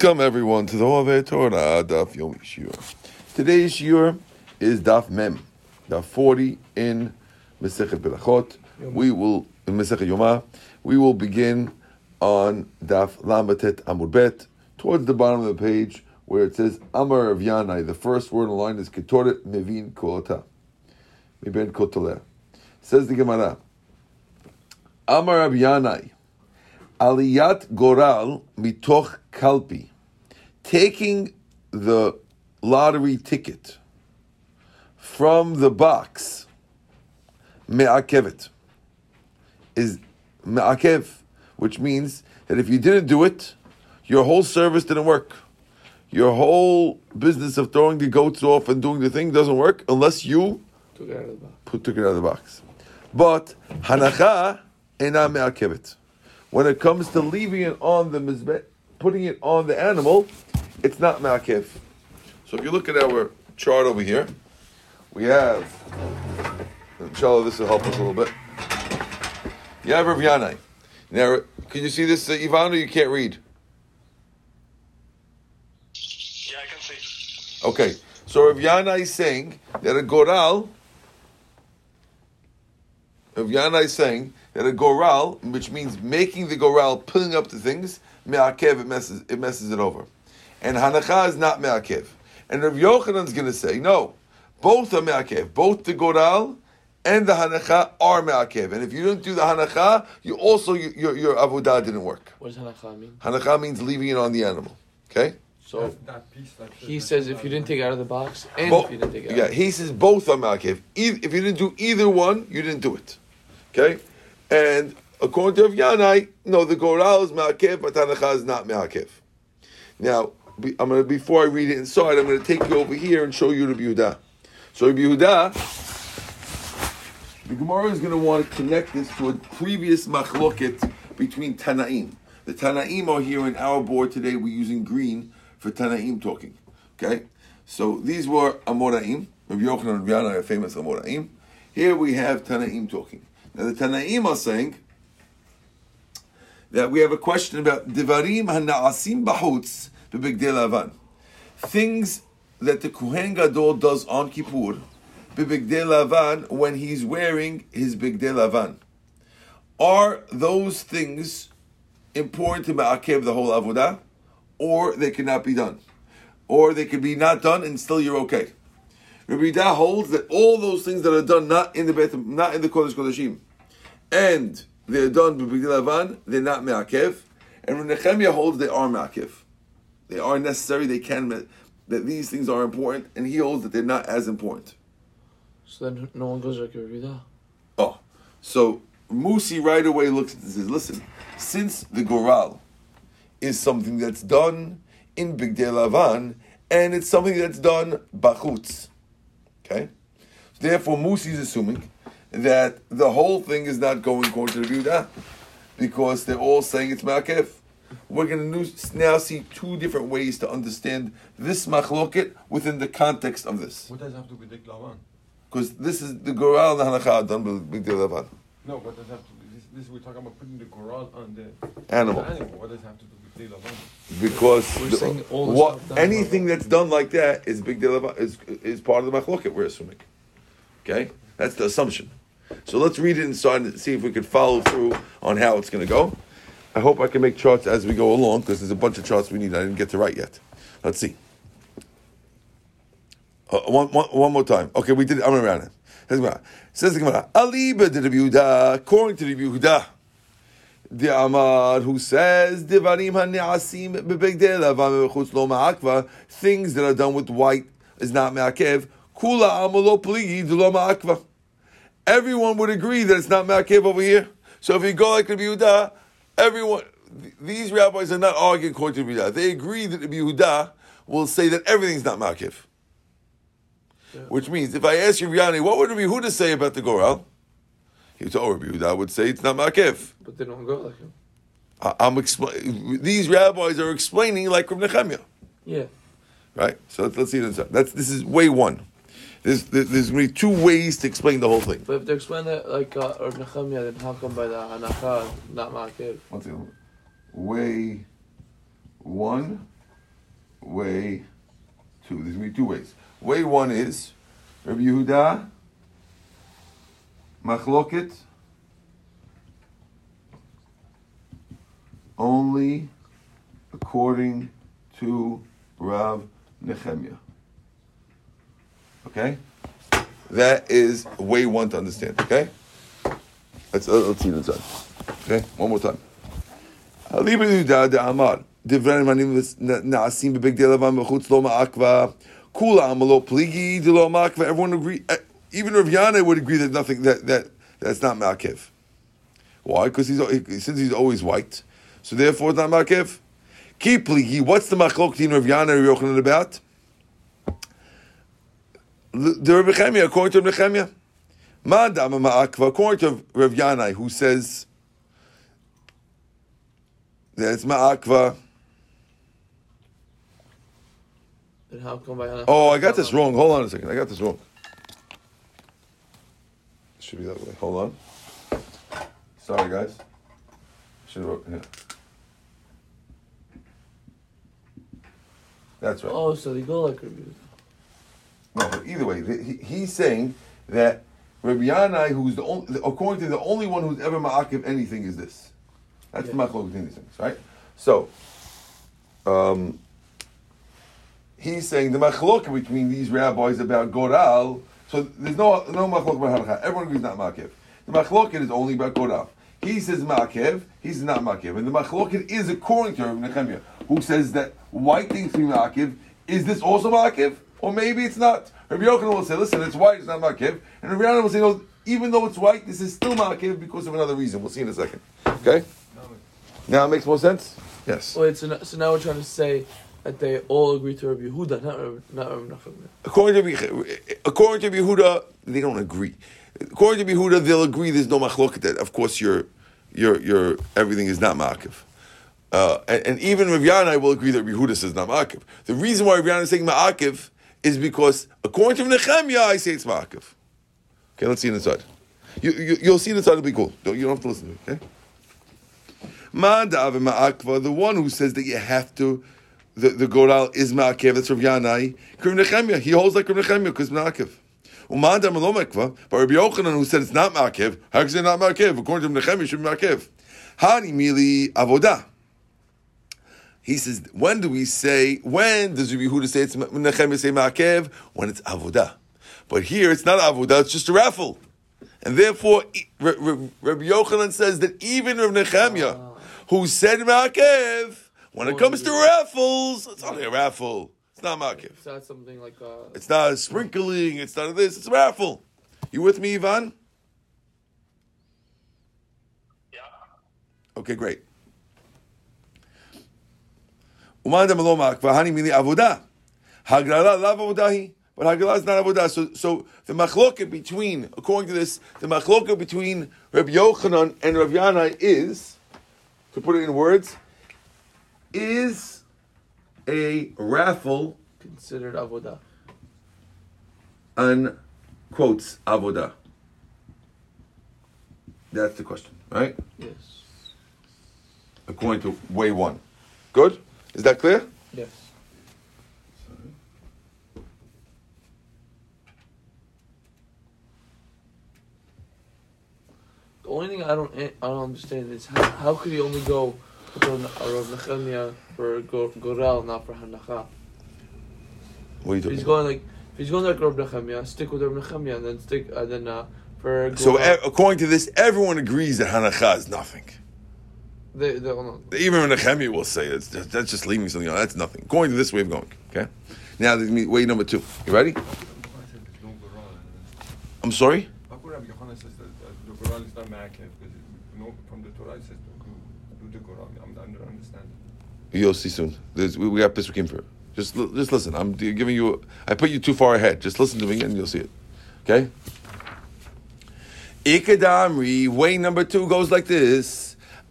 Welcome everyone to the Ove Torah Daf Yomi Shiur. Today's Shiur is Daf Mem, Daf 40 in Masechet Berachot. We will in Masechet Yoma. We will begin on Daf Lamatet Amud Bet towards the bottom of the page where it says Amar of Yanai. The first word in the line is Ketoret Mevin Kolata. Miben Kotoleh. Says the Gemara. Amar of Yanai. Aliyat Goral mitoch kalpi, taking the lottery ticket from the box, me'akevet, is me'akev, which means that if you didn't do it, your whole service didn't work. Your whole business of throwing the goats off and doing the thing doesn't work unless you Took it out of the box. put, took it out of the box. But hanacha ena me'akevet. When it comes to leaving it on the mizbeh, putting it on the animal, it's not me'akev. So if you look at our chart over here, we have, inshallah, this will help us a little bit. You have Rav Yanai. Now, can you see this, uh, Ivan, or you can't read? Yeah, I can see. Okay, so Rav Yana is saying that a goral, Rav Yana is saying that a goral, which means making the goral, pulling up the things, me'akev, it messes, it messes it over. And hanacha is not me'akev. And Rav Yochanan is going to say, no, both are me'akev. Both the goral and the hanacha are me'akev. And if you don't do the hanacha, you also, your, your, your avodah didn't work. What does hanacha mean? Hanacha means leaving it on the animal. Okay? So that piece that he says if you didn't take it out of the box and Bo- if you didn't take it yeah, he says both are ma'akev. Eith- If you didn't do either one, you didn't do it. Okay? And according to Rav Yanai, no, the Goral is ma'akev, but Hanacha is not ma'akev. Now, I'm gonna before I read it inside, I'm gonna take you over here and show you Rabbi Yehuda. So Rabbi Yehuda, the Gemara is gonna want to connect this to a previous machloket between Tanaim. The Tanaim are here in our board today. We're using green for Tanaim talking. Okay? So these were Amoraim. Rabbi Yochanan and Rabbi are famous Amoraim. Here we have Tanaim talking. Now the Tanaim are saying that we have a question about Divarim Hana'asim Bahutz B'Bigdei Lavan. Things that the Kohen Gadol does on Kippur B'Bigdei Lavan when he's wearing his Bigdei Lavan. Are those things important to Ma'akev the whole Avodah? Or they cannot be done? Or they could be not done and still you're okay? Rabbi holds that all those things that are done not in the Beit, not in the Kodesh Kodeshim, and they're done b'bigdei lavan, they're not me'akev. And Nechemia holds they are me'akev. They are necessary. They can that these things are important, and he holds that they're not as important. So then no one goes like a Rida. Oh, so Musi right away looks at this and says, "Listen, since the goral is something that's done in Bigdei Lavan, and it's something that's done bachutz, okay? Therefore, Musi is assuming that the whole thing is not going according to the Yehuda, because they're all saying it's ma'akev. We're going to now see two different ways to understand this machloket within the context of this, What does have to be the Lavan? because this is the goral and the hanacha are done by Bigdei Lavan. No, what does have to be? This, this we're talking about putting the Goral on the Animal. the animal. What does have to do with the Lavan? because We're the- saying all what anything by- that's done like that is big deal about is is part of the machloket we're assuming. Okay, that's the assumption. So let's read it inside and see if we can follow through on how it's going to go. I hope I can make charts as we go along because there's a bunch of charts we need. I didn't get to write yet. Let's see. Uh, one, one, one more time. Okay, we did. I'm going to round it. Says the Gemara. The. Aliba Rabbi Yehuda, according to Rabbi Yehuda. The Amar who says Divarim haniasim bebegdei lavam bechutz lo ma'akva things that are done with white is not ma'akev kula amalo pligi lo ma'akva. Everyone would agree that it's not ma'akev over here. So if you go like Rabbi Yehuda, everyone th- these rabbis are not arguing according to Rabbi Yehuda. They agree that Rabbi Yehuda will say that everything's not ma'akev. Which means if I ask you, Riani, what would Rabbi Yehuda say about the Goral? He would say, oh, Rabbi Yehuda would say it's not ma'akev. But they don't go like him. I- I'm expl- These rabbis are explaining like Rav Nechemia, Yeah. right? So let's, let's see inside. That's this is way one. There's there's, there's going to be two ways to explain the whole thing. But if they explain it like uh, Rav Nechemia, then how come by the hanacha not ma'akev? One second. Way one way two. There's gonna be two ways. Way one is Rabbi Yehuda machloket only according to Rav Nehemiah. Okay, that is way one to understand. Okay, let's uh, let's see it inside. Okay, one more time. הליבה יהודה דאמר, דברי הנאמנים נעשים בבגדי לבן בחוץ לא מעכבה, כולם לא פליגי דלא מעכבה, everyone agree, uh, even Rav Yana would agree that nothing, that, that, that's not מעכב. Why? Because he's, since he's always white, so therefore it's not מעכב. כי פליגי, what's the machlok in Rav Yana and Rav Yochanan about? The Rav Nechemia, according to Rav Nechemia. Ma ma'akva, according to Rav Yanai, who says that it's ma'akva. Then how come? Oh, I got this wrong. Hold on a second. I got this wrong. It should be that way. Hold on. Sorry, guys. Should have yeah. That's right. Oh, so the go like Rabbi Yehuda. No, but either way, he, he's saying that Rabbi Yanai, who's the only, according to the only one who's ever ma'akiv anything, is this. That's the Yeah. machlok between these things, right? So, um, he's saying the machlok between these rabbis about Goral. So there's no no machlok about halacha. Everyone agrees not ma'akiv. The machlok is only about Goral. He says ma'akiv. he's not ma'akiv. And the machlok is according to Rabbi Nechemia, who says that white things be ma'akiv. Is this also ma'akiv? Or maybe it's not. Rabbi Yochanan will say, listen, it's white, it's not ma'akiv. And Rabbi Yochanan will say, no, even though it's white, this is still ma'akiv because of another reason. We'll see in a second. Okay? Now it makes more sense? Yes. Wait, so, now- so now we're trying to say that they all agree to Rabbi Yehuda, not Rabbi, not Rabbi Nachman. According to according to Yehuda, they don't agree. According to Yehuda, they'll agree there's no machloket that of course your your your everything is not ma'akiv. Uh, and, and even Rav Yanai will agree that Yehuda says not ma'akiv. The reason why Rav is saying ma'akiv is because according to Nechemia, I say it's ma'akiv. Okay, let's see it inside. You, you, you'll see it inside, it'll be cool. Don't, you don't have to listen to me, okay? Ma'adav ma'akva, the one who says that you have to, the, the Goral is ma'akev, that's Rav Yanai. Rav Nechemia, he holds like Rav Nechemia because ma'akev. Umadam lo but Rabbi Yochanan who said it's not ma'akev, how you say not ma'akev? According to Rav Nechemia, it should be ma'akev. Hani mili avodah. He says, when do we say, when does Rabbi Yehuda say it's Nechemia say ma'akev? When it's avodah. But here it's not avodah, it's just a raffle. And therefore, R- R- Rabbi Yochanan says that even Rav Nechemia, who said Ma'akev, when it comes to raffles, it's only a raffle. It's not Ma'akev. So that's something like uh, It's not a sprinkling. It's not a this. It's a raffle. You with me, Ivan? Yeah. Okay, great. Uman lo ma'akva hani mili avodah. Hagrala lav. But Hagrala is not avodah. So, so the machloket between, according to this, the machloket between Rabbi Yochanan and Rav Yanai is, to put it in words, is a raffle considered avodah. on quotes avodah. That's the question, right? Yes. According to way one. Good? Is that clear? Yes. The only thing I don't I don't understand is how, how could he only go to Rav Nechemia for Go- Goral, not for Hanacha? What are you talking he's going like he's going like Rav Nechemia, stick with Rav Nechemia, and then stick and then uh, for So, Goral, e- according to this, everyone agrees that Hanacha is nothing. They, they, hold on. Even Nehemiah will say it's just, that's just leaving something. Out. That's nothing. According to this way of going. Okay. Now, way number two. You ready? Yochanan said there's no Quran. I'm sorry. How come Rabbi Yochanan says that the Quran is not Ma'akev? Because it- no, from the Torah it says do, do the Quran. I'm, I don't understand. You'll see soon. There's, we, we got Pisrakim for it. Just, just listen. I'm giving you. I put you too far ahead. Just listen to me and you'll see it. Okay. Ikadamri. Way number two goes like this.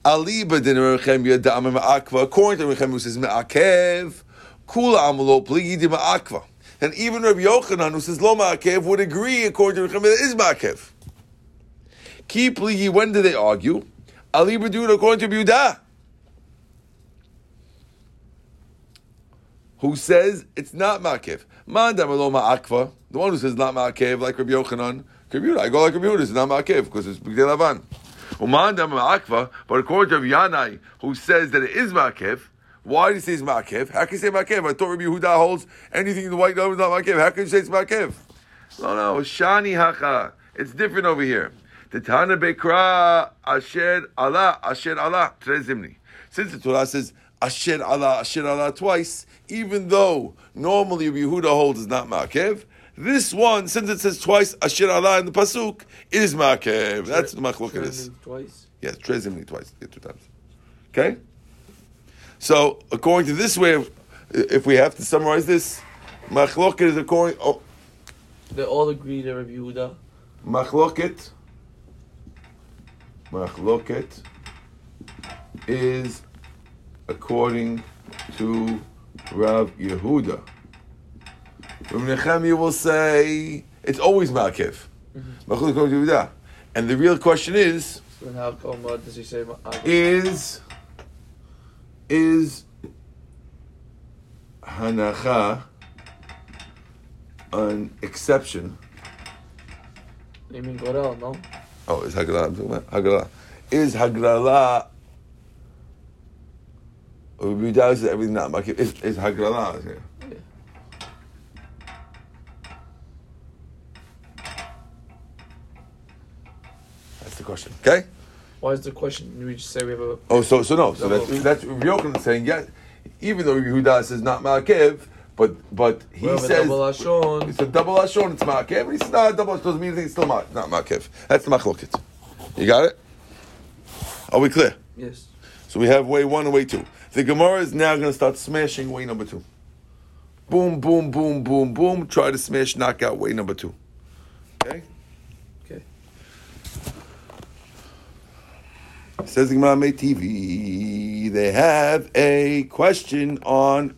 Ali badin Rechemia da'amar ma'akva. According to Rechemia, who says ma'akev, kula amalo pligi di ma'akva. And even Rabbi Yochanan, who says lo ma'akev, would agree, according to Rechemia, that it is ma'akev. Ki pligi. When do they argue? Ali badun according to Yehuda. who says it's not Ma'akev. Mandam alo Ma'akva, the one who says not Ma'akev, like Rabbi Yochanan. Rabbi I go like Rabbi Yehuda, it's not Ma'akev, because it's B'gdei Lavan. Umandam Ma'akva, but according to Yanai, who says that it is Ma'akev, why do you say it's Ma'akev? How can you say Ma'akev? I thought Rabbi Yehuda holds anything in the white dove is not Ma'akev. How can you say it's Ma'akev? No, no, Shani Hacha. It's different over here. The Tana Bekra Asher Allah Asher Allah Trezimni. Since the Torah says Asher Allah Asher Allah twice, even though normally Rabbi Yehuda holds is not Ma'akev, this one, since it says twice Asher Allah in the pasuk, is Ma'akev. That's the machloket is. Twice. Yes, Trezimni twice, yeah, two times. Okay. So according to this way, of, if we have to summarize this, machloket is according. Oh, They all agree to Rabbi Yehuda. Machloket. Machloket is according to Rav Yehuda. Rav Nechemia will say it's always Ma'akev. Machloket according to Yehuda. And the real question is, So how come uh, does he say Ma'akev? is, is Hanacha an exception You mean Gorel, no? Oh, is Haggadah. I'm talking about Haggadah. Is Haggadah. Rabbi Yehuda says everything not makif. Is is Haggadah here? Question. Okay. Why is the question? We just say we have a. Oh, so so no. So that's Double. that's Rabbi Yochanan saying yes. Even though Rabbi Yehuda says not makiv, but but he we have a says double Lashon. it's a double ashon. It's makiv. But he says no, double doesn't mean anything. It's still ma- not makiv. That's the machloket. You got it? Are we clear? Yes. So we have way one and way two. The Gemara is now going to start smashing way number two. Boom, boom, boom, boom, boom. Try to smash, knock out way number two. Okay? Okay. Says the Gemara TV. They have a question on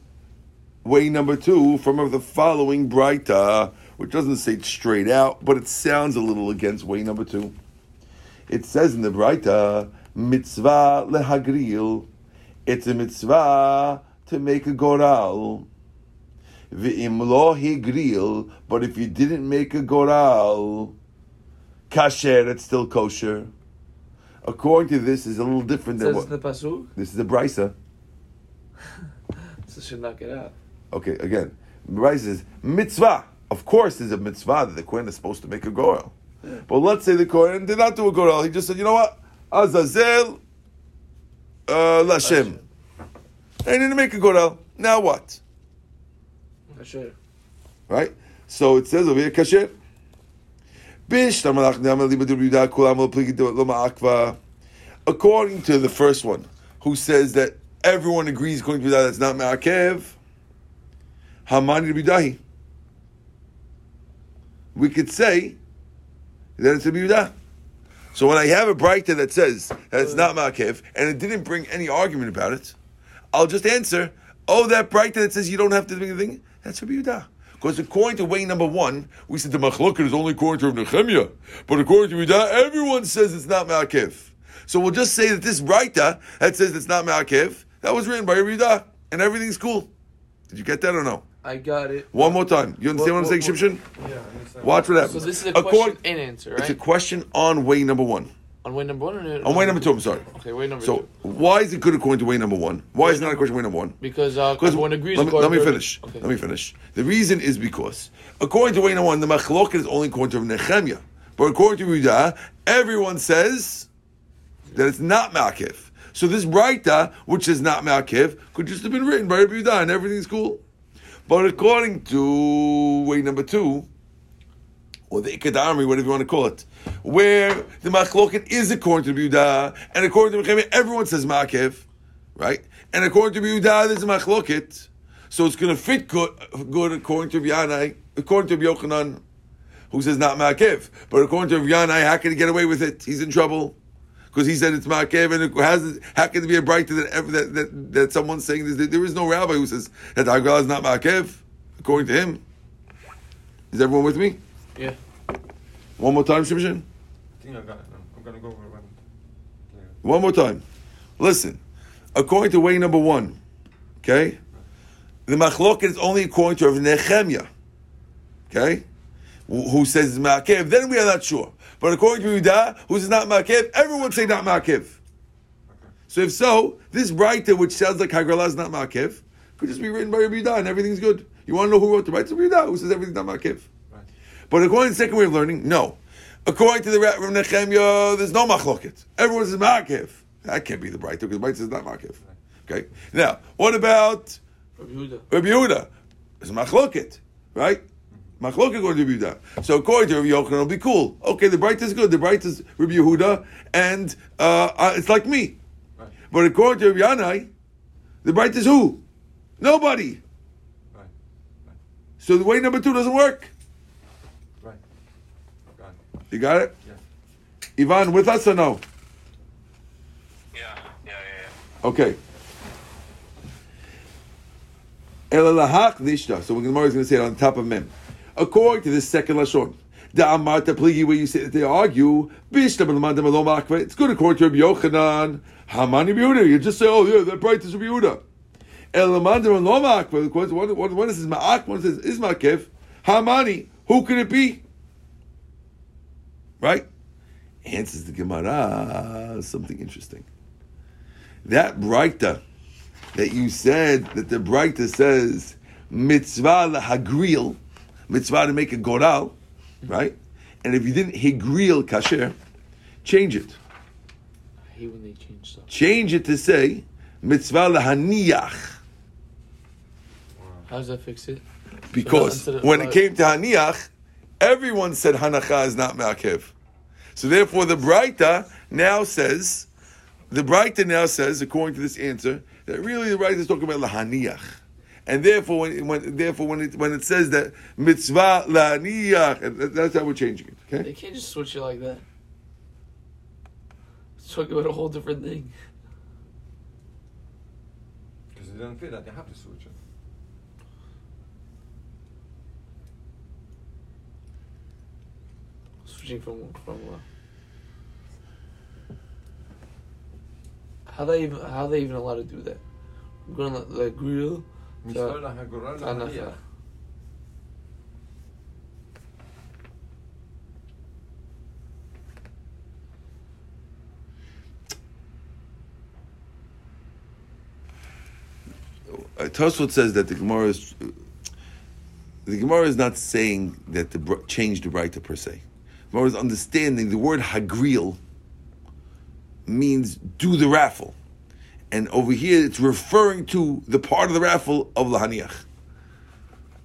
way number two from the following Breita, which doesn't say it straight out, but it sounds a little against way number two. It says in the Breita, mitzvah lehagril. It's a mitzvah to make a goral. V'im lo but if you didn't make a goral, kasher, it's still kosher. According to this, is a little different than what the pasuk, this is a brisa. so should knock it out. Okay, again, brisa says mitzvah. Of course, there's a mitzvah that the kohen is supposed to make a goral. But let's say the kohen did not do a goral. He just said, you know what, Azazel, uh, Lashem. And he didn't make a goral. Now what? Kasher. Right? So it says over here, kasher. According to the first one, who says that everyone agrees going to that that's not ma'akev, Hamani Bidahi. We could say that it's a bidah. So when I have a Braita that says that it's not ma'akev, and it didn't bring any argument about it, I'll just answer, oh, that Braita that says you don't have to do anything, that's a bidah. Because according to way number one, we said the machloket is only according to Rav Nechemia. But according to Yehuda, everyone says it's not ma'akev. So we'll just say that this Braita that says it's not ma'akev, that was written by Yehuda, and everything's cool. Did you get that or no? I got it. One more time. You understand what, What- I'm saying, what- Shimshon? Yeah, I understand. Watch what happens. So this is a question and answer, right? It's a question on way number one. On way number one or On way number two, I'm sorry. Okay, way number So two. why is it good according to way number one? Why is it not a question way number one? Because uh, everyone agrees. let me, according let me to- finish. Okay. Let me finish. The reason is because according to way number one, the machloket is only according to Nehemiah. But according to Yehuda, everyone says that it's not Makiv. So this Braita, which is not Makiv, could just have been written by Rabbi Yehuda and everything's cool. But according to way number two, or the Ikadami, whatever you want to call it, where the Machloket is according to Yehuda, and according to Nehemiah, everyone says Makiv, right? And according to Yehuda, there's a Machloket. So it's going to fit good, good according to Yanai, according to Yochanan, who says not Makiv. But according to Yanai, how can he get away with it? He's in trouble. Because he said it's Makiv, and it has, how can it be a Braita that, that, that, that someone's saying this? There is no rabbi who says that Haggadah is not Makiv, according to him. Is everyone with me? Yeah. One more time, Shimshon? I think I got it now. I'm go over it. later. One more time. Listen, according to way number one, okay, the machloket is only according to Rav Nehemiah. Okay? Who says it's Ma'akev, then we are not sure. But according to Yehuda, who says not Ma'akev, everyone say not Ma'akev. So if so, this writer, which sounds like Hagrala is not Ma'akev, could just be written by Rabbi Yehuda and everything's good. You want to know who wrote the writer? Rabbi Yehuda, who says everything's not Ma'akev. Right. But according to the second way of learning, no. According to the Rav Nehemiah, there's no machloket. Everyone says Ma'akev. That can't be the writer because the writer says not Ma'akev. Okay? Now, what about Rabbi Yehuda. Rabbi Yehuda? It's machloket, right? Machloket according to Rabbi Yehuda. So according to Rabbi Yochanan, it'll be cool. Okay, the bright is good. The bright is Rabbi Yehuda, and uh, uh, it's like me. Right. But according to Rabbi Yanai, the bright is who? Nobody. Right. So the way number two doesn't work. Right. Got it. You got it? Yeah. Ivan, with us or no? Yeah, yeah, yeah, yeah. Okay. Elalahak lishta. So the Gemara is going to say it on top of mem. According to this second lashon, the amarta pligi where you say that they argue, bishta b'lamanda malo makve. It's good according to Rabbi Yochanan. Hamani Yehuda. You just say, oh yeah, that bright is Rabbi Yehuda. Elamanda malo makve. According to one, one, one says ma'ak, one says is makev. Hamani. Who could it be? Right? Answers the Gemara something interesting. That Braita that you said that the Braita says mitzvah lahagril, mitzvah to make a goral, right? And if you didn't higril kasher, change it. I hate when they change stuff. Change it to say mitzvah lahaniach. How does that fix it? Because of- when it came to haniach, everyone said hanacha is not ma'akev. So therefore, the Braita now says, the Braita now says, according to this answer, that really the Braita is talking about lahaniach. And therefore, when, when therefore when it when it says that mitzvah lahaniach, that's how we're changing it. Okay, They can't just switch it like that. It's talking about a whole different thing. Because it doesn't fit that, they have to switch it. Switching from from uh, how they even how they even allowed to do that? I'm going to the grill. Mitzvah to lahagorah Hanacha. lahaniach. Uh, Tosfot says that the Gemara is the Gemara is not saying that the br- change the writer per se. Gemara is understanding the word hagril means do the raffle, and over here it's referring to the part of the raffle of lahaniach.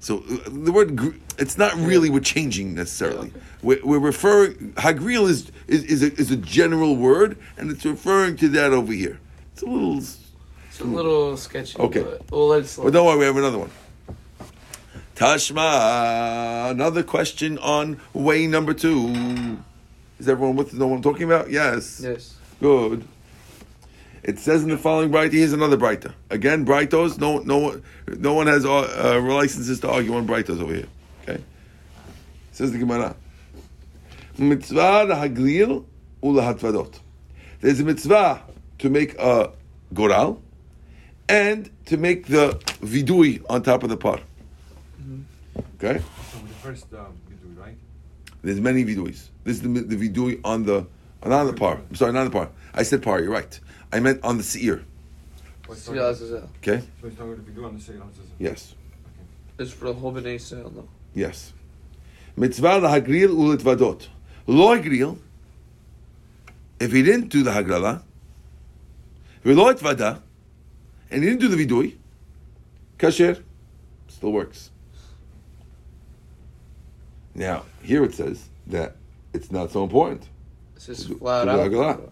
So the word it's not really we're changing necessarily. We're, we're referring hagril is is is a, is a general word, and it's referring to that over here. It's a little. It's a little sketchy. Okay. We'll let's. But don't worry, we have another one. Tashma, another question on way number two. Is everyone with know what I'm talking about? Yes. Yes. Good. It says in the following Braita, here's another Braita. Again, Braitos, no, no, one- no one has uh, uh, licenses to argue on Braitos over here. Okay? Says the Gemara. Mitzvah lahaglil ulahatvadot. There's a mitzvah to make a goral and to make the vidui on top of the par. Okay? So the first um, we right? There's many viduis. This is the, the vidui on the not on the par. I'm sorry, not on the par. I said par. You're right. I meant on the seir. What's See, that's it. Okay. So it's not going to be do on the sale. Yes. It's for the whole B'nai sale, no. Yes. Mitzvah la lahagril ulitvadot. Lo hagril. If he didn't do the hagrala, v'lo itvada, and he didn't do the vidui, kasher, still works. Now here it says that it's not so important. It's just Do- flat the out. Haggadah.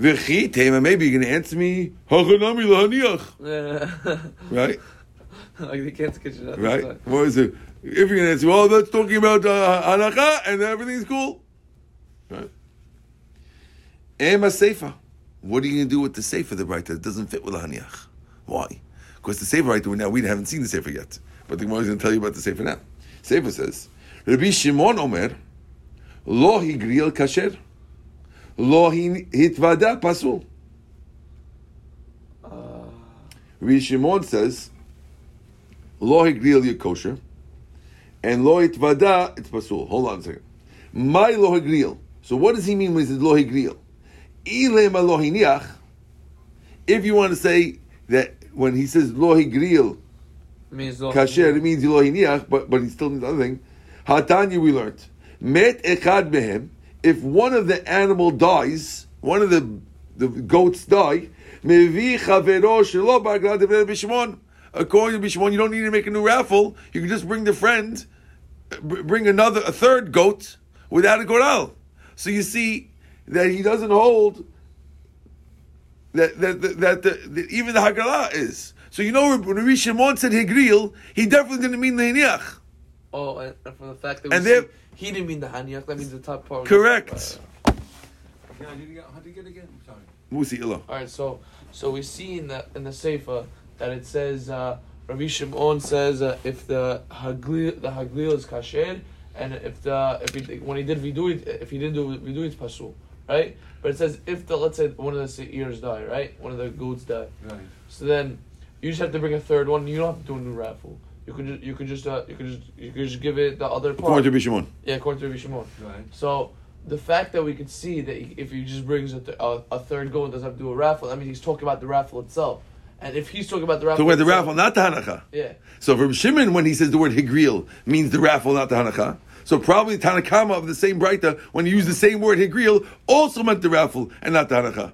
V'chi tema, maybe you're going to answer me, hachanami lahaniach, right? like they can't sketch it right? What is it? If you're gonna answer, well, that's talking about uh, halacha and everything's cool, right? Ema seifa. What are you gonna do with the sefer the right that doesn't fit with the haniach? Why? Because the sefer right now we haven't seen the sefer yet, but the Gemara is gonna tell you about the sefer now. Sefer says, Rabbi Shimon Omer, lo higriel kasher, lo hi- hitvada pasul. Uh, Rabbi Shimon says, Lo higril kosher, and lo itvada, it's pasul. Hold on a second. My lo higril. So what does he mean when he says lo higril? Ilem lo hiniach. If you want to say that when he says lo higril, kasher, it means lo hiniach, but but he still needs other thing. Hatanya we learned. Met echad behem. If one of the animal dies, one of the the goats die. Mevi chavero shelo b'aglad devnei b'shimon. According to Bishimon, you don't need to make a new raffle. You can just bring the friend, bring another, a third goat without a goral. So you see that he doesn't hold that that that, that, the, that even the Haggalah is. So you know when Rabbi Shimon said Higril, he definitely didn't mean the Hiniach. Oh, and, and from the fact that we And see, they're- he didn't mean the haniach. That means the top part. Correct. Yeah, how did you get, how did you get again? Sorry. Musi Ilo. All right, so so we see in the in the sefer that it says uh, Rabbi Shimon says uh, if the haglil the haglil is kasher and if the if he when he did vidui if he didn't do vidui it's pasul right but it says if the let's say one of the ears die right one of the goats die Right. so then you just have to bring a third one you don't have to do a new raffle you could just you could just uh, you could just you could just give it the other part According to Rabbi Shimon. yeah according to Rabbi Shimon Right. so the fact that we could see that if he just brings a, th- a, a third goal and doesn't have to do a raffle, I mean he's talking about the raffle itself. And if he's talking about the raffle, So where the itself- raffle, not the Hanacha. yeah, So for Shimon, when he says the word Higril, means the raffle, not the Hanacha. So probably Tanna Kamma of the same Breita, when he used the same word Higril, also meant the raffle and not the Hanacha.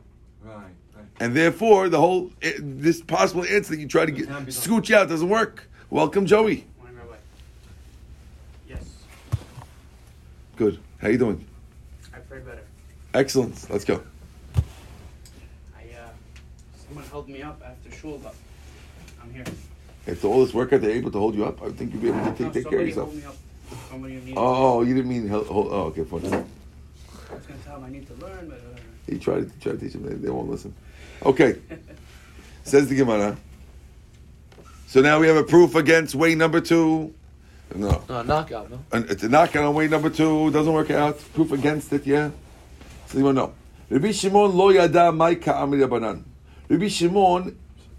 And therefore, the whole eh, this possible answer that you try to get Can't be done. scooch out doesn't work. Welcome, Joey. Yes, Good. How you doing? I pray better. Excellent. Let's go. I uh, someone held me up after shul, but I'm here. After all this work, are they able to hold you up? I think you'll be able to No, take, take care of yourself. hold me up. Somebody who needed. Oh, you didn't mean hold. hold oh, okay, fine. I was gonna tell him I need to learn, but whatever. He tried to try to teach them. They, they won't listen. Okay. Says the Gemara. So now we have a proof against way number two. No. no knockout, no. And it's a knockout on way number two. Doesn't work out. Proof against it, yeah? So you want to know. Rabbi Shimon lo yada mai ka'amri Rabbanan. Rabbi Shimon,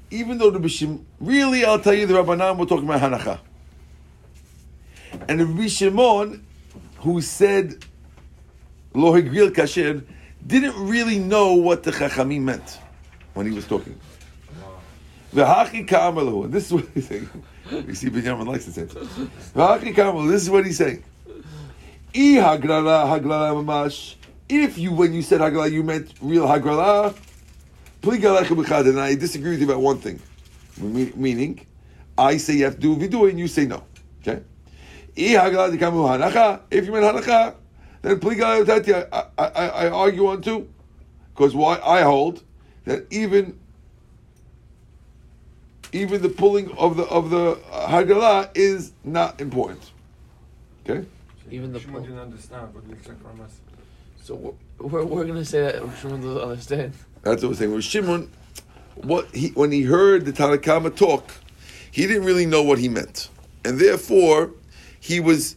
even though Rabbi Shimon, really I'll tell you the Rabbanan, we're talking about Hanacha. And Rabbi Shimon, who said lo higril kasher, didn't really know what the Chachamim meant when he was talking. V'hachi ka'amalu. And this is what he's saying. You see, Benjamin likes say it. V'hachi ka'amalu. This is what he's saying. I hagrala hagrala mamash. If you, when you said hagrala, you meant real hagrala. And I disagree with you about one thing. Meaning, I say you have to do vidu and you say no. Okay? If you meant hanacha, then I, I, I, argue on two. Because why I hold that even even the pulling of the of the uh, Haggalah is not important. Okay, Even the Shimon pull. didn't understand, but we'll check from us. So we're, we're, we're gonna say that Shimon doesn't understand. that's what we're saying. With Shimon, what he when he heard the Tanna Kamma talk, he didn't really know what he meant, and therefore he was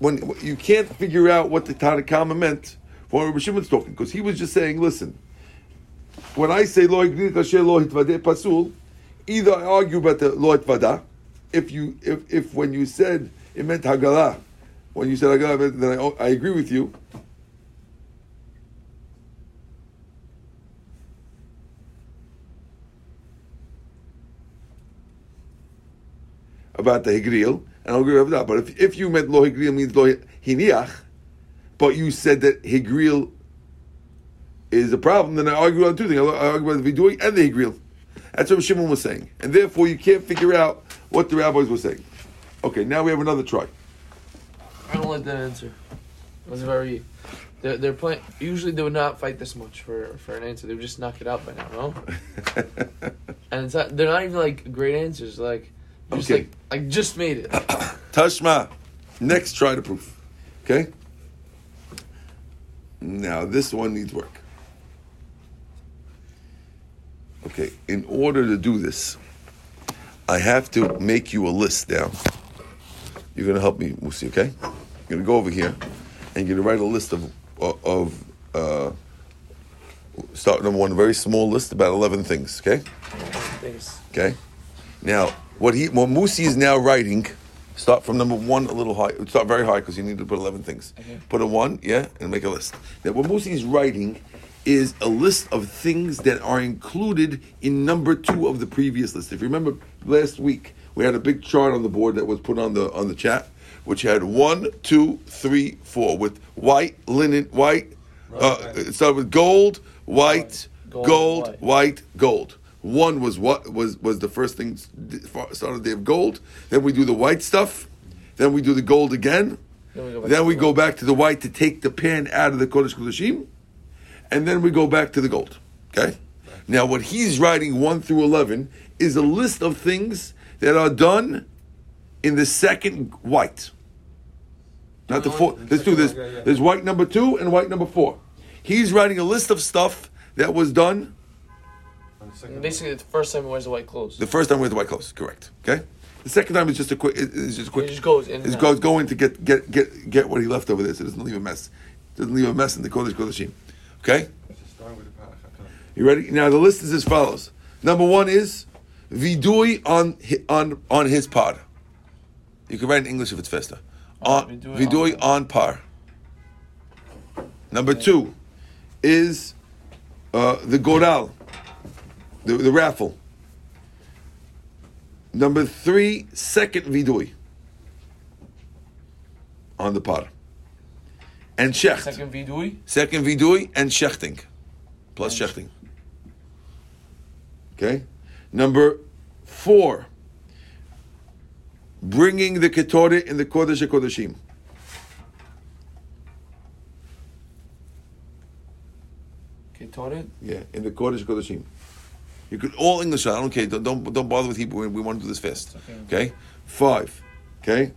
when you can't figure out what the Tanna Kamma meant when Rabbi Shimon's talking because he was just saying, listen, when I say lo higdil kasher lo hitvadeh pasul, either I argue about the lo hitvada, if you if if when you said it meant hagalah, when you said hagalah, then I, I agree with you. About the higril, and I'll agree with that. But if, if you meant lo higril means lo hiniach, but you said that higril is a problem, then I argue on two things. I argue about the vidui and the higril. That's what Shimon was saying, and therefore you can't figure out what the rabbis were saying. Okay, now we have another try. I don't like that answer. It was very. They're, they're playing. Usually they would not fight this much for, for an answer. They would just knock it out by now, no? And it's not. They're not even like great answers. Like, just Okay. like like just made it. Tashma. Next try to proof. Okay? Now this one needs work. Okay, in order to do this, I have to make you a list down. You're gonna help me, Musi, okay? You're gonna go over here and you're gonna write a list of of uh, start number one, a very small list, about eleven things, okay? things. Okay. Now, what he what Musi is now writing, start from number one a little high. Start very high because you need to put eleven things. Put a one, yeah, and make a list. Now, what Musi is writing is a list of things that are included in number two of the previous list. If you remember last week, we had a big chart on the board that was put on the on the chat, which had one, two, three, four, with white linen, white. Uh, it started with gold, white, Gold, gold, white. white, gold. One was what was was the first thing started the day of gold. Then we do the white stuff. Then we do the gold again. Then we go back Then to we the go back to the white to take the pan out of the Kodesh Kodashim. And then we go back to the gold. Okay? Now, what he's writing 1 through 11 is a list of things that are done in the second white. Not the oh, fourth. Let's do yeah. there's white number two and white number four. He's writing a list of stuff that was done On the second Basically, the first time he wears the white clothes. the first time with the white clothes. Correct. Okay? The second time is just a quick. It's just a quick. He just goes in It's goes going to get get get get what he left over there, so it doesn't leave a mess. It Doesn't leave a mess in the Kodesh Kodashim. Okay? Just starting with the parasha. You ready? Now the list is as follows. Number one is vidui on on on his pod. You can write in English if it's faster. On, vidui vidui on on par. Number two is uh, the goral, the, the raffle. Number three, second vidui on the pod. And shecht. Second vidui. Second vidui and shechting, plus shechting. Okay, number four. Bringing the ketore in the kodesh kodeshim. Ketoret. Yeah, in the kodesh kodeshim. You could all English. I don't care. Don't don't, don't bother with Hebrew. We, we want to do this fast. Okay. Five. Okay.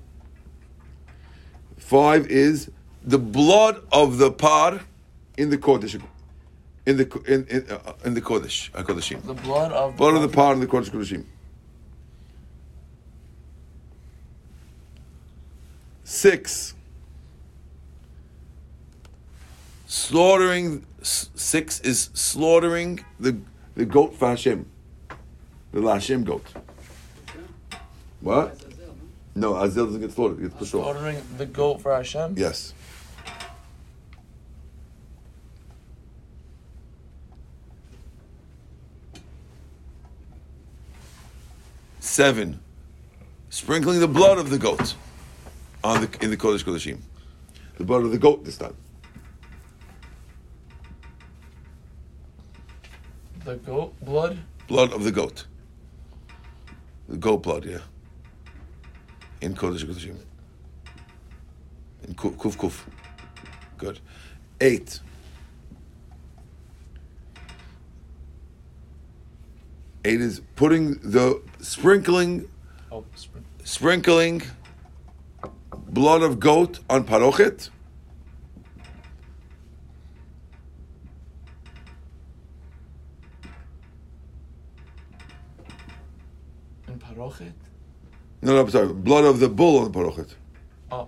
Five is the blood of the par in the kodesh, in the in in, uh, in the kodesh uh, kodeshim. The blood of Blood of the par in the kodesh kodeshim. Six. Slaughtering. Six is slaughtering the the goat for Hashem, the Lashem goat. What? No, Azil doesn't get slaughtered. It gets pushed off. Ordering the goat for Hashem. Yes. Seven, sprinkling the blood of the goat on the in the Kodesh Kodeshim. The blood of the goat this time. The goat blood. Blood of the goat. The goat blood, yeah. In Kodesh Kodeshim. In Ku- Kuf Kuf. Good. Eight. Eight is putting the sprinkling Oh, sprinkling blood of goat on parochet. in parochet. No, no, I'm sorry. Blood of the bull on the parochet. Oh,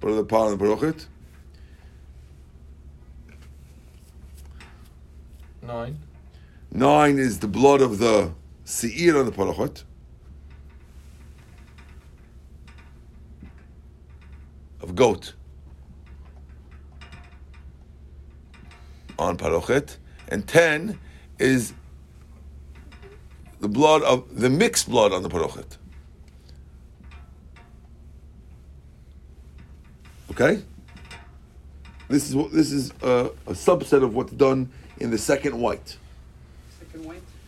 Blood of the par on the parochet. nine. Nine is the blood of the seir on the parochet. Of goat. On parochet. And ten is the blood of the mixed blood on the parochet. Okay? This is what this is a, a subset of what's done in the second white.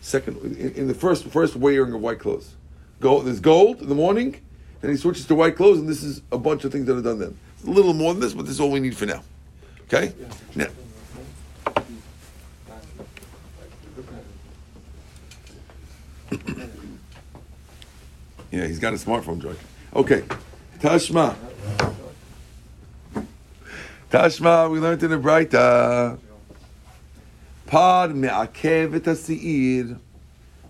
Second in, in the first first wearing of white clothes, gold. There's gold in the morning, then he switches to white clothes, and this is a bunch of things that are done then. It's a little more than this, but this is all we need for now. Okay. Now, yeah, he's got a smartphone, Joy. Okay, Tashma. Tashma, we learned in the Braita. Pod me'akev et hasi'ir.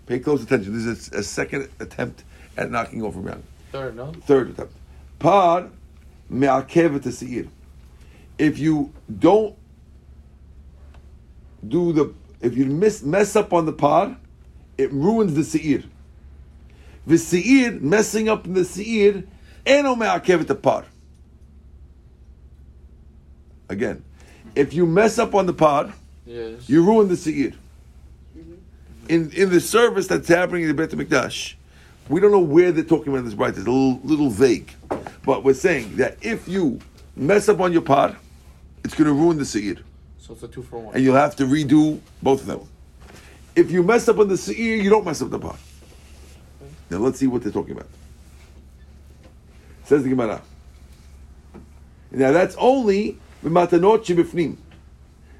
Pay close attention. This is a, second attempt at knocking over a round. Third, no. Third attempt. Pod me'akev et hasi'ir. If you don't do the if you miss, mess up on the par, it ruins the seir. The seir, messing up in the seir, eno me'akev the par. Again, if you mess up on the par, Yes. you ruin the seir. Mm-hmm. In in the service that's happening in the Beit Hamikdash, we don't know where they're talking about this right. It's a little little vague, but we're saying that if you mess up on your par, it's going to ruin the seir So it's a two for one. and you'll have to redo both of them. If you mess up on the seir, you don't mess up the par. Now let's see what they're talking about. Says the Gemara. Now that's only the matanot shebifnim.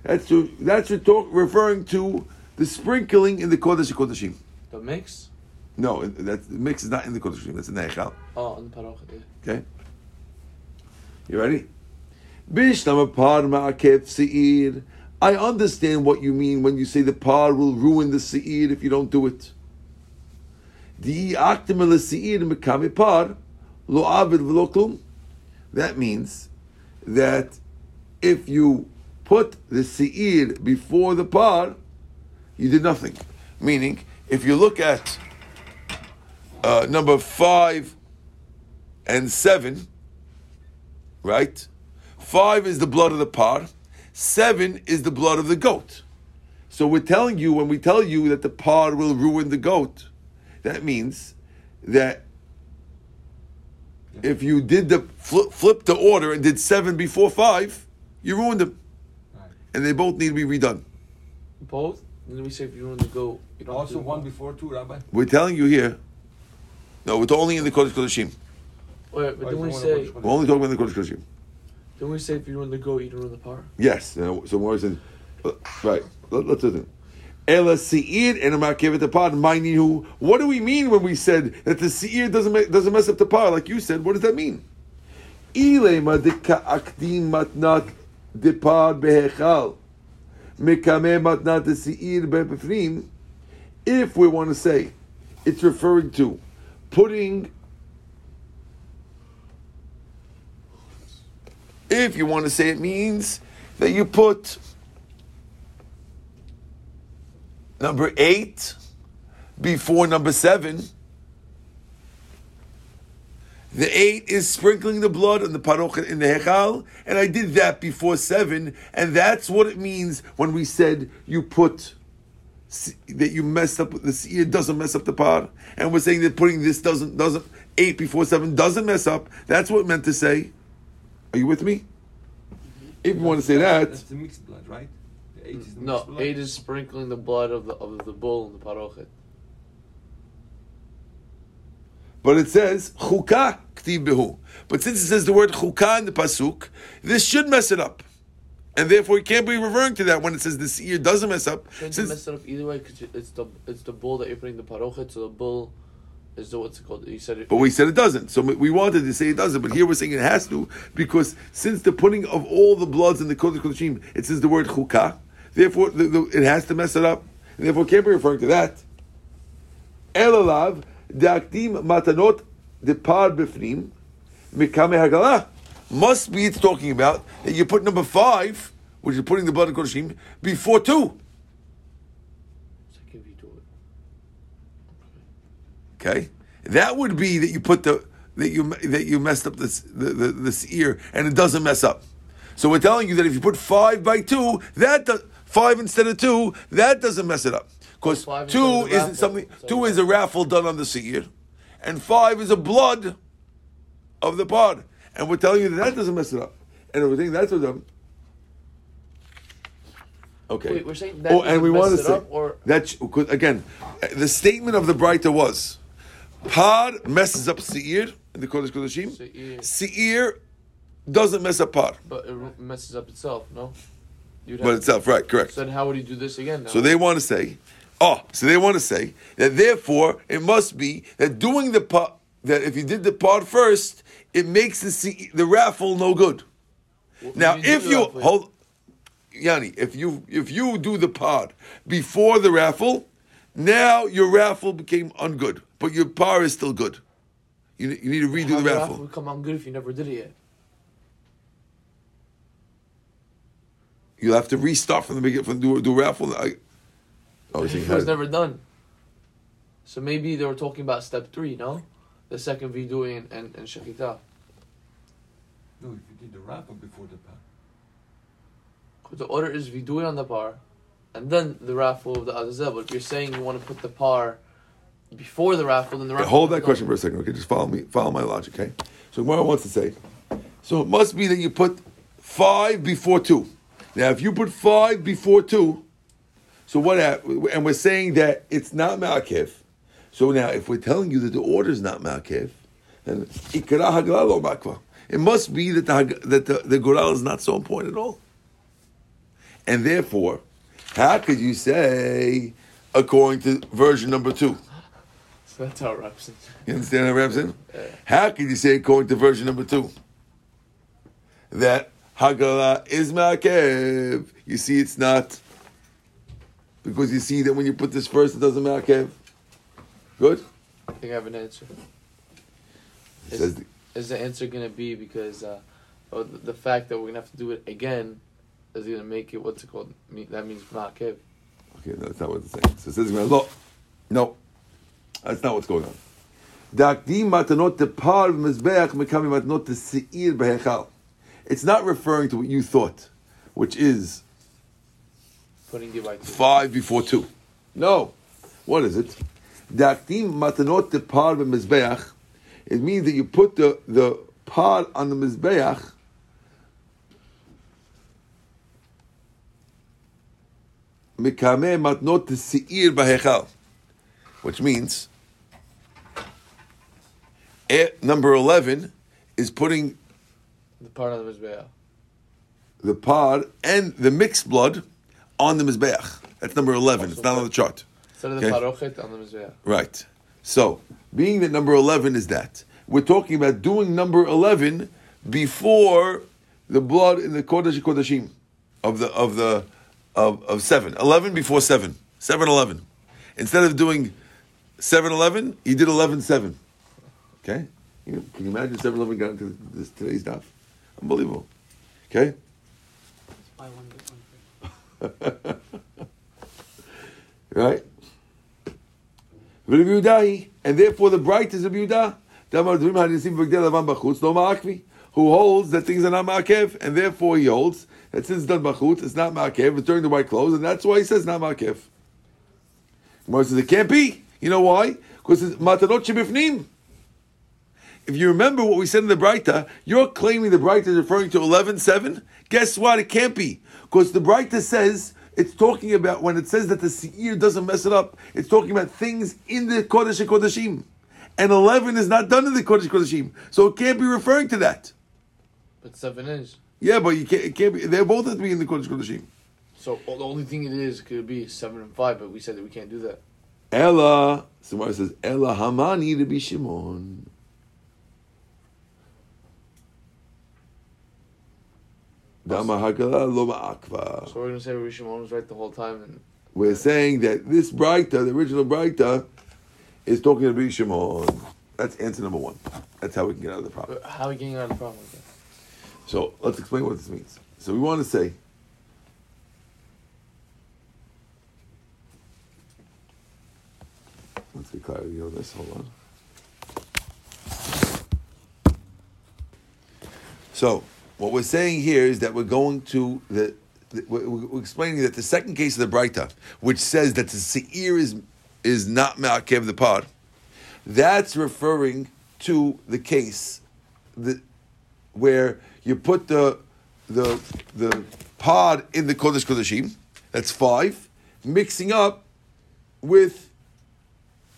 That's to, that's talk, referring to the sprinkling in the kodesh kodeshim. The mix? No, that the mix is not in the kodeshim. That's in the hechal. Oh, in the parochet. Okay. You ready? Bishlama par ma'akev seir. I understand what you mean when you say the par will ruin the seir if you don't do it. Di aktim seir mekame lo avid v'lo. That means that if you put the seir before the par, you did nothing. Meaning, if you look at uh, number five and seven, right? Five is the blood of the par. Seven is the blood of the goat. So we're telling you, when we tell you that the par will ruin the goat, that means that if you did the flip, flip the order and did seven before five, you ruined them. And they both need to be redone. Both? Then we say if you want to go. You Also one before two, Rabbi. We're telling you here. No, it's only in the Kodesh Kodeshim. Wait, but then we is the one say. We're only talking about the Kodesh Kodeshim. Then we say if you want to go, you don't run the par. Yes. Uh, so more says, uh, right. Let, let's listen. Ela seir and a markevet the par. Minding who? What do we mean when we said that the seir doesn't make, doesn't mess up the par? Like you said, what does that mean? Ilema dika akdim matnat de par behechal mekame matnat seir bebefrim. If we want to say it's referring to putting if you want to say it means that you put number eight before number seven. The eight is sprinkling the blood on the parochet in the hechal, and I did that before seven, and that's what it means when we said you put that you messed up the seir doesn't mess up the par, and we're saying that putting this doesn't doesn't eight before seven doesn't mess up. That's what it meant to say. Are you with me? If you want to say that, That's the mixed blood, right? The eight is the No, mixed blood. eight is sprinkling the blood of the of the bull in the parochet. But it says chukah ktiv behu. But since it says the word chukah in the pasuk, this should mess it up, and therefore it can't be referring to that when it says the seir doesn't mess up. Shouldn't you Since mess it up either way? Because it's the it's the bull that you're putting the parochet. So the bull is the what's it called? You said it. But we said it doesn't. So we wanted to say it doesn't, but here we're saying it has to because since the putting of all the bloods in the Kodesh Kodeshim, it says the word chukah. Therefore, the, the, it has to mess it up, and therefore it can't be referring to that. Elalav deakdim matanot depar bifnim mikame hagalah. Must be it's talking about that you put number five, which is putting the blood in Kodeshim, before two. Okay, that would be that you put the that you that you messed up this the, the this ear and it doesn't mess up. So we're telling you that if you put five by two, that five instead of two, that doesn't mess it up because two isn't something. So- Two is a raffle done on the seir, and five is a blood of the par, and we're telling you that that doesn't mess it up. And we're that's what them. Okay. Wait, we're saying that Oh, and we want to say or that again, the statement of the Braita was, par messes up Seir in the Kodesh Kodeshim. Seir doesn't mess up par. but it messes up itself. No. You'd but itself, right? Correct. So then how would you do this again? Now? So they want to say, oh, so they want to say that therefore it must be that doing the part that if you did the part first, it makes the se- the raffle no good. Now, you if you raffle. hold, Yanni, if you if you do the par before the raffle, now your raffle became ungood, but your par is still good. You, you need to redo How the raffle. would come on good if you never did it yet? You'll have to restart from the beginning from do do raffle. I, Oh, he's saying It was never done. So maybe they were talking about step three, no? The second vidui and, and, and shechita. No, you did the raffle before the par. The order is vidui on the par, and then the raffle of the azazel. But if you're saying you want to put the par before the raffle, then the Okay, raffle. hold that question for a second. Okay, just follow me. Follow my logic. Okay. So Gemara wants to say, so it must be that you put five before two. Now, if you put five before two, so what? And we're saying that it's not Ma'akev. So now, if we're telling you that the order is not Ma'akev, then Hagla lo Makva. It must be that the that the, the Goral is not so important at all. And therefore, how could you say, according to version number two? So that's how it wraps it. You understand how it wraps? How can you say, according to version number two, that Hagala is Ma'akev? You see, it's not. Because you see that when you put this first, it doesn't Ma'akev. Good? I think I have an answer. Is, the- is the answer going to be because uh, oh, the, the fact that we're going to have to do it again is going to make it, what's it called? Me- That means ma'akev. Okay, no, that's not what it's saying. So it says, look, no, that's not what's going on. Dakdim matanot depar mizbeach mekami matanot seir behechal. It's not referring to what you thought, which is Putting it by two. five before two. No. What is it? Dakdim matanot depar mizbeach. It means that you put the, the par on the mizbeach mikame matnot seir behechal, which means number eleven is putting The part of the mizbeah. the par and the mixed blood on the mizbeach. That's number eleven. It's not on the chart. Instead the Okay. parochet on the mizbeah. Right. So, being that number 11 is that, we're talking about doing number 11 before the blood in the Kodesh Kodashim of the, of the, of, of 7. 11 before 7. 7 11. Instead of doing 7 11, he did 11 7. Okay? You know, can you imagine 7 11 got into this, today's daf? Unbelievable. Okay? Buy one, get one free. Right? And therefore the Braita is Rabbi Yehuda, who holds that things are not Ma'akev, and therefore he holds that since it's done Bachutz, it's not Ma'akev, it's during the white clothes, and that's why he says not Ma'akev. Gemara says it can't be. You know why? Because it's Matanot Shebifnim. If you remember what we said in the Braita, you're claiming the Braita is referring to 11.7. Guess what? It can't be. Because the Braita says, it's talking about, when it says that the Seir doesn't mess it up, it's talking about things in the Kodesh HaKodeshim. And 11 is not done in the Kodesh HaKodeshim. So it can't be referring to that. But seven is. Yeah, but you can't, it can't be, they're both have to be in the Kodesh HaKodeshim. So the only thing it is could be seven and five, but we said that we can't do that. Ella, somebody says, Ella Hamani to be Shimon. Dama Hagala lo ma'akva. So we're gonna say Rabbi Shimon was right the whole time, and We're saying that this Braita, the original Braita, is talking to be Shimon. That's answer number one. That's how we can get out of the problem. how are we getting out of the problem? So let's explain what this means. So we want to say. Let's get clarity on this. Hold on. So what we're saying here is that we're going to the. the- We're explaining that the second case of the Braita, which says that the Seir is is not Ma'akev the par, that's referring to the case that where you put the the the par in the Kodesh Kodeshim, that's five, mixing up with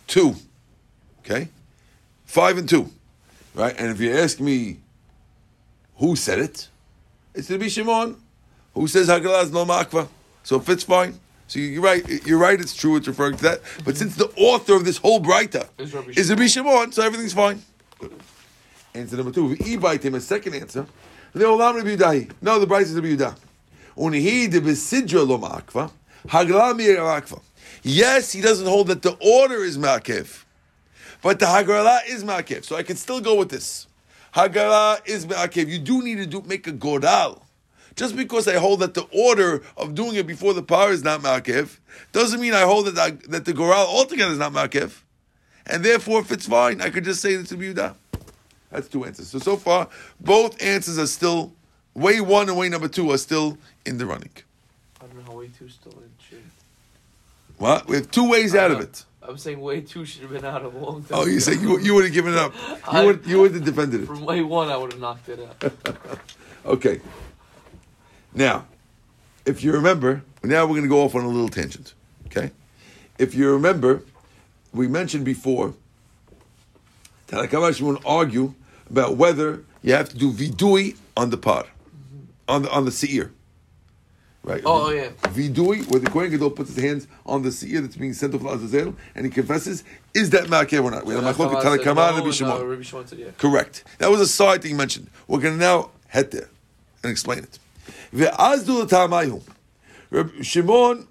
two. Okay? Five and two. Right? And if you ask me who said it, it's Rabbi Shimon, who says Haggalah is no makva. So it fits fine. So you're right, you're right, it's true, it's referring to that. But since the author of this whole Braita Is Rabbi is Rabbi Shimon, so everything's fine. Answer number two. Ibaitim, a second answer. The olam Rabbi Yudahi. No, the Braita is Rabbi Yudah. Unihi de besidra lo ma'akva. Hagla mi ma'akva. Yes, he doesn't hold that the order is ma'akev. But the Hagala is ma'akev. So I can still go with this. Hagala is ma'akev. You do need to do, make a goral. Just because I hold that the order of doing it before the par is not Makiv, doesn't mean I hold that I, that the Goral altogether is not Makiv. And therefore, if it's fine, I could just say it's a Yehuda. That's two answers. So, so far, both answers are still, way one and way number two are still in the running. I don't know how way two still in shit. What? We have two ways out of it. I'm saying way two should have been out of a long time. Oh, you say you, you would have given it up. You I- would, you would have defended it. From way one, I would have knocked it out. Okay. Now, if you remember, now we're going to go off on a little tangent. Okay? If you remember, we mentioned before, Tanakamash will argue about whether you have to do vidui on the par, on the on the seir. Right? Oh, yeah. Vidui, where the Kohen Gadol puts his hands on the seir that's being sent off to Azazel, and he confesses, is that Ma'akev or not? We have Yeah, Machlokes Tanakh said Tanna Kamma and Rabbi Shimon. Rabbi Shimon said yeah. Correct. That was a side thing you mentioned. We're going to now head there and explain it. Ve'azdu l'ta'amayhu. Reb Shimon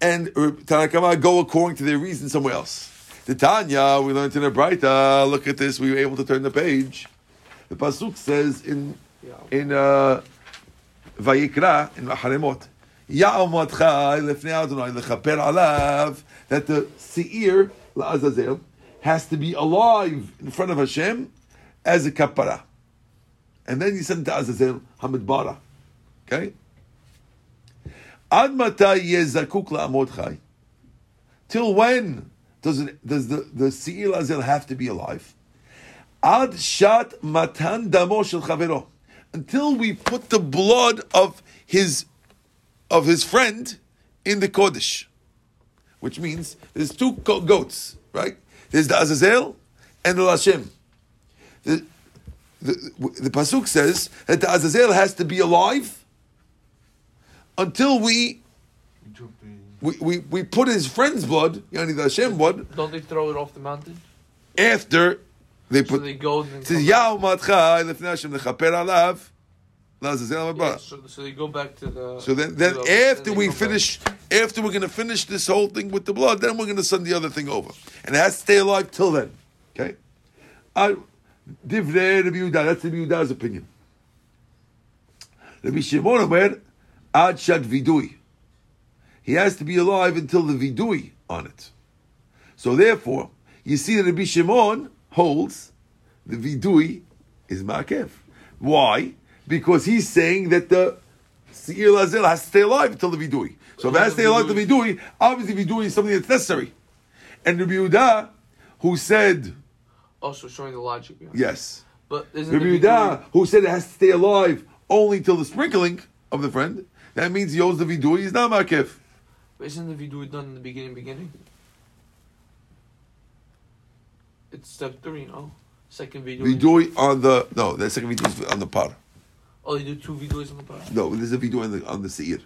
and Tanna Kamma go according to their reason somewhere else. The Tanya, we learned in the Braita, look at this, we were able to turn the page. The Pasuk says in in uh, Vayikra, in Acharei Mot, that the Seir, la'azazel, has to be alive in front of Hashem as a kapara. And then you send to Azazel Hamidbara. Okay? Ad matai yezakuk la'amod chai. Till when does it, does the, the Seir Azazel have to be alive? Ad shat matan damo shel chavero. Until we put the blood of his of his friend in the kodesh, which means there's two go- goats, right? There's the Azazel and the Lashem. The, the, the pasuk says that the Azazel has to be alive until we You took the we, we, we put his friend's blood, yani the Hashem blood, Don't they throw it off the mountain? after they So put. they go says come Yao matcha lefnei Hashem lechaper alav. Yeah, haba." so, so they go back to the. So then, then the- after they we go back. finish, after we're going to finish this whole thing with the blood, then we're going to send the other thing over, and it has to stay alive till then. Okay, I divrei Rabbi Yehuda. That's Rabbi Yehuda's opinion. Rabbi Shimon Omer ad shad vidui. He has to be alive until the vidui on it. So therefore, you see that Rabbi Shimon holds the vidui is makev. Why? Because he's saying that the Seir Lazil has to stay alive until the vidui. So if it has to stay alive until the vidui, obviously vidui is something that's necessary. And Rabbi Yehuda, who said Also showing the logic. behind yes, But isn't Rabbi Yehuda, who said it has to stay alive only till the sprinkling of the friend, that means he owes the vidui. He's not makev. But isn't the vidui done in the beginning? Beginning. It's step three, no. Second vidui. Vidui on the no, the second video is on the par. Oh, you do two videos on the par. No, there's a video on the on the seir.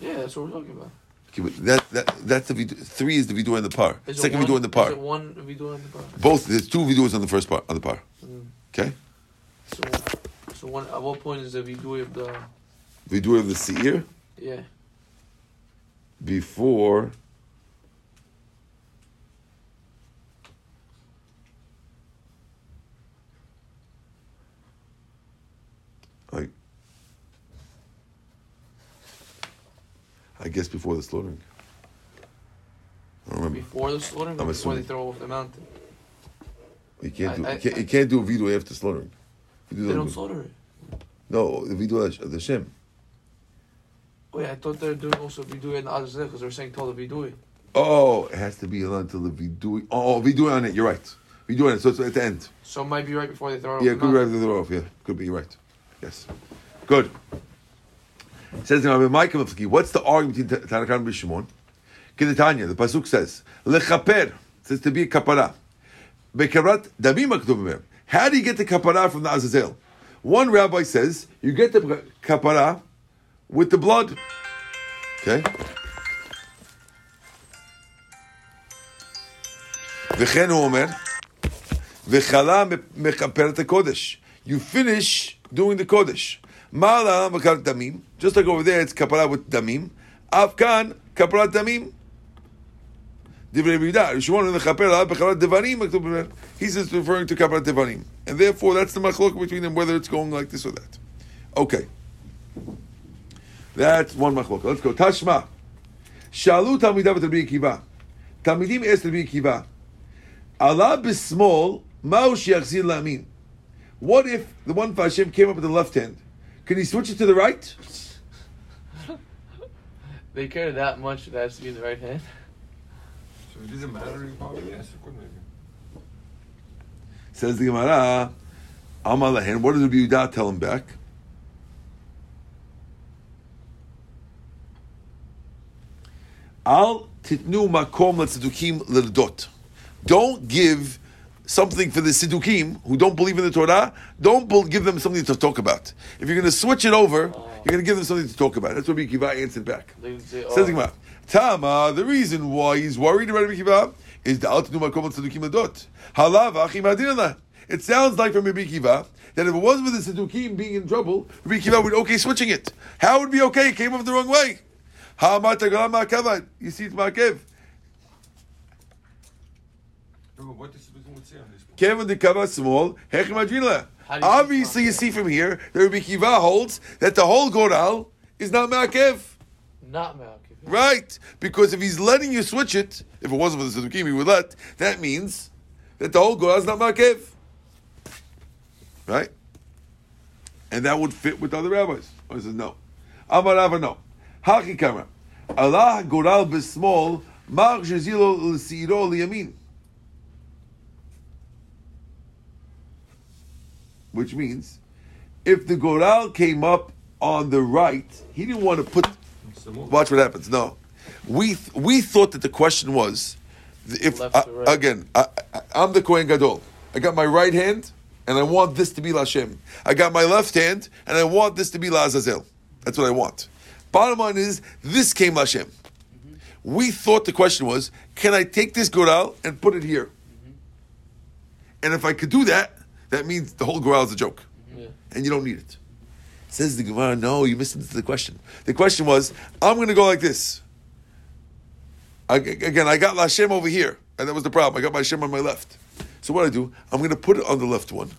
Yeah, that's what we're talking about. Okay, but that that that's the vidui. Three is the video on the par. Is Second one, vidui on the par. Is it one vidui on the bar? Both there's two videos on the first part on the par. Mm. Okay, So, so one. At what point is the vidui of the? vidui of the seir Yeah. before. I, I guess before the slaughtering. I don't remember. Before the slaughtering, or I'm before they throw off the mountain. You can't do. I- you, can't, you can't do a video after slaughtering. They the- don't slaughter it. No, the of the Shem. Wait, I thought they were doing also vidui in the Azazel because they were saying tell the vidui. Oh, it has to be until the vidui. Oh, vidui on it. You're right. Vidui on it. So it's at the end. So it might be right before they throw it Yeah, off could the be right throw off. Yeah, could be. You're right. Yes. Good. It says in Rabbi Micah Mifki, what's the argument between Tanakh and Bishimon? Kedetanya, the pasuk says lechaper says to be a kapara. Bekarat dabim maktub How do you get the kapara from the Azazel? One rabbi says you get the kapara with the blood. Okay. וכן הוא אומר, וחלה מכפר את הקודש. You finish doing the קודש. tamim. Just like over there, it's kapara with damim. Afkan kapara damim. He says referring to kapara devanim, and therefore that's the machlok between them whether it's going like this or that. Okay, that's one machlok. Let's go. Tashma. Shalu tamidav be kiva. Tamidim asked Rabbi Akiva. Allah bismol ma'u shiachzir lamin. What if the one Hashem came up with the left hand? Can he switch it to the right? They care that much that it has to be in the right hand. So it doesn't matter if probably yes, it could maybe. Says the Gemara. Amal lahen. What does Rabbi Yehuda tell him back? Al titnu makom letzedukim l'dot. Don't give something for the siddukim who don't believe in the Torah. Don't bel- give them something to talk about. If you're going to switch it over, you're going to give them something to talk about. That's what Rabbi Kiva answered back. They would say, Says oh, the Gemara. Tama, the reason why he's worried about Rabbi Kiva is the al titnu makom letzedukim l'dot. Halav achim adinah. It sounds like from Rabbi Kiva that if it wasn't for the siddukim being in trouble, Rabbi Kiva would okay switching it. How would it be okay? It came off the wrong way. Ha mata galam. You see it's ma'akev. No, what does the would say on this point? Kevin the kava small. Hechem adrila. How do you Obviously, you see from here that Rabbi Kiva holds that the whole goral is not ma'akev. not ma'akev. Right. Because if he's letting you switch it, if it wasn't for the siddukim, he would let. That means that the whole goral is not ma'akev. Right. And that would fit with other rabbis. I says no. Amar Rava no. Haki kama. Allah goral b'small mar jezilo l'siro liyamin. Which means, if the goral came up on the right, he didn't want to put. It's the move. Watch what happens. No, we th- we thought that the question was, if I- right. Uh, again, I, I, I'm the Kohen Gadol. I got my right hand, and I want this to be Lashem. I got my left hand, and I want this to be Lazazel. That's what I want. Bottom line is, this came Lashem. Mm-hmm. We thought the question was, can I take this Goral and put it here? Mm-hmm. And if I could do that, that means the whole Goral is a joke, Yeah. and you don't need it. Says the Gemara, no, you missed the question. The question was, I'm going to go like this. I, again, I got Lashem over here, and that was the problem. I got my Shem on my left. So what I do, I'm going to put it on the left one.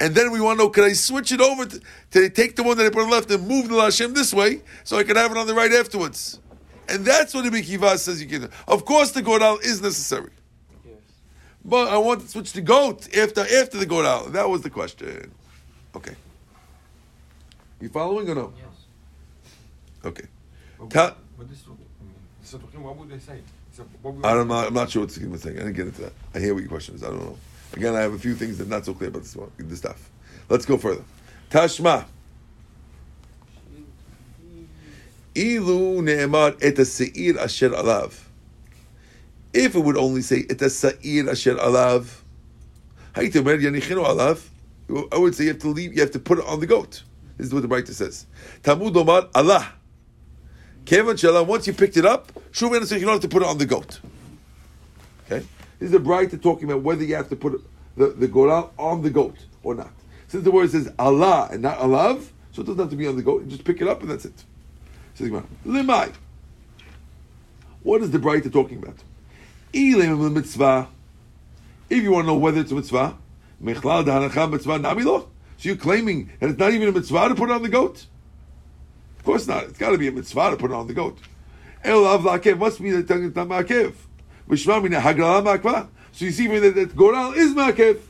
And then we want to know, can I switch it over to, to take the one that I put on the left and move the Lashem this way so I can have it on the right afterwards? And that's what the Kiva says you can do. Of course, the Goral is necessary. But I want to switch to goat after after the goat out. That was the question. Okay. You following or no? Yes. Okay. But Ta- what, what is, I mean, so what would they say? What would- I'm not, sure what the was saying. I didn't get into that. I hear what your question is. I don't know. Again, I have a few things that are not so clear about this, one, this stuff. Let's go further. Tashma. Ilu ne'emar et seir asher alav. If it would only say et seir asher alav, alav, I would say you have to leave, you have to put it on the goat. This is what the writer says. Talmud omar Allah. Kevan Shalom, once you picked it up, Shub you don't have to put it on the goat. Okay? This is the Braita talking about whether you have to put the, the goral on the goat or not. Since the word says Allah and not alav, so it doesn't have to be on the goat. You just pick it up and that's it. Says Limai. What is the Braita talking about? Ilim mitzvah. If you want to know whether it's a mitzvah, mechlal da'anacha mitzvah namilo. So you're claiming that it's not even a mitzvah to put on the goat? Of course not. It's got to be a mitzvah to put on the goat. El av la'akev must be that it's not ma'akev. V'shma min hagrala ma'akva. So you see that, that goral is ma'akev.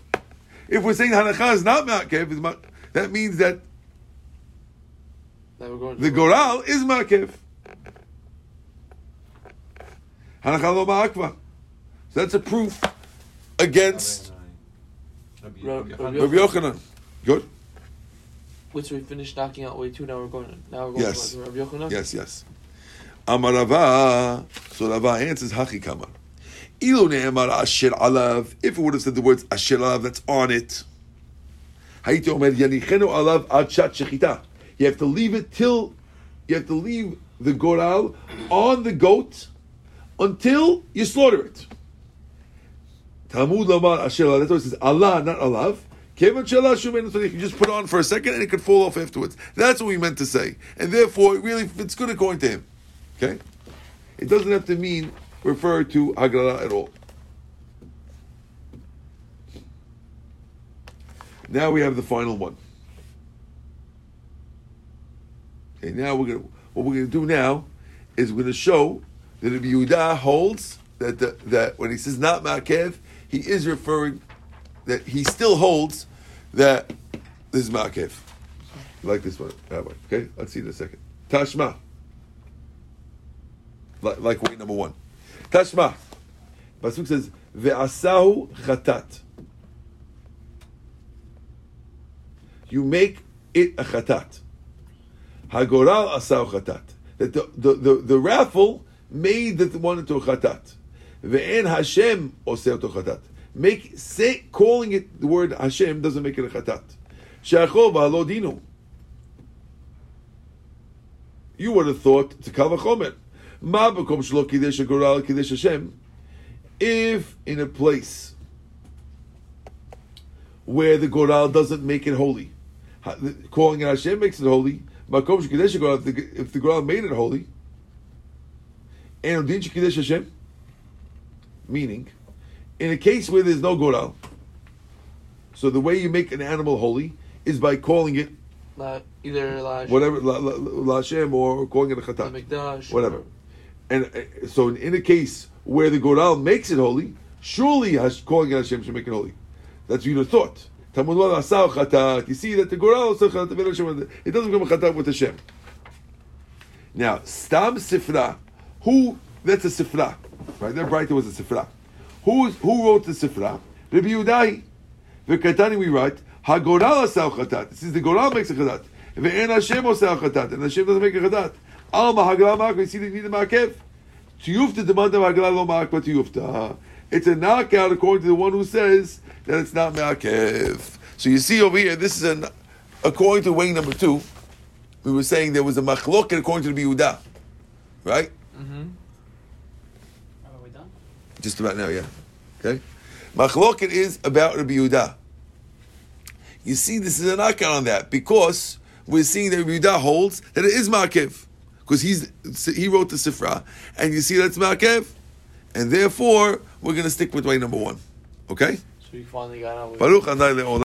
If we're saying hanacha is not ma'akev, that means that going. the goral is ma'akev. Hanacha lo ma'akva. That's a proof against Rabbi- Ra- Rabbi Rabbi Yochanan. Good? Wait, so we finished knocking out way two. Now we're going. Now we're going Yes. to Rabbi Yochanan. Yes, yes. Amar Rava. So Rava answers Hachi Kama. Ilu ne'emar asher alav. If it would have said the words asher alav, that's on it. Hayiti omer yanichenu alav ad shat shechita. You have to leave it till you have to leave the goral on the goat until you slaughter it. Talmud lamar asher it says Allah, not alav. You can just put it on for a second and it could fall off afterwards. That's what we meant to say, and therefore it really it's good according to him. Okay, it doesn't have to mean refer to Haggadah at all. Now we have the final one. Okay, now we're gonna what we're gonna do now is we're gonna show that Rabbi Yehuda holds that the, that when he says not Ma'akev, he is referring that he still holds that this is Ma'akev. Like this one, that way. Okay, let's see in a second. Tashma. Like, like way number one. Tashma. Pasuk says, Ve'asahu chatat. You make it a chatat. Hagoral asahu chatat. That the, the, the, the raffle made the one into a chatat. Ve'en Hashem oseh to chatat. Make say calling it the word Hashem doesn't make it a chatat. She'achol v'halo dinu. You would have thought kal v'chomer. Ma b'kom shlo kiddush hagoral kiddush Hashem. If in a place where the goral doesn't make it holy, calling it Hashem makes it holy. Makom shekiddush hagoral, if the- if the goral made it holy, and didn't you kiddush Hashem? Meaning, in a case where there's no goral, so the way you make an animal holy is by calling it La, either La whatever la, la, la Hashem or calling it a chatat, whatever. And uh, so, in, in a case where the goral makes it holy, surely Hash, calling it Hashem should make it holy. That's what have thought. Talmud Lama asau chatat. You see that the goral also chatat. but Hashem- It doesn't become a chatat with Hashem. Now, stam sifra. Who? That's a sifra, right? That Braita was a sifra. Who who wrote the sifra? Rabbi Yudahi. V'katani we write hagoral asau chatat. This is the goral makes a chatat. Ve'en Hashem osau chatat, and Hashem doesn't make a chatat. Alma hagral ma'ak. We see you need a ma'akev. Tiyufta demanda hagral lo ma'ak but tiyufta. It's a knockout according to the one who says that it's not ma'akev. So you see over here, this is an according to way number two. We were saying there was a machloket according to the Yehuda, right? Done? Just about now, yeah. Okay? Machloket is about Rabbi Yehuda. You see, this is a knockout on that because we're seeing that Rabbi Yehuda holds that it is Makev. Because he's he wrote the Sifra, and you see that's Makev. And therefore, we're going to stick with way number one. Okay? So we finally got out. with- Baruch.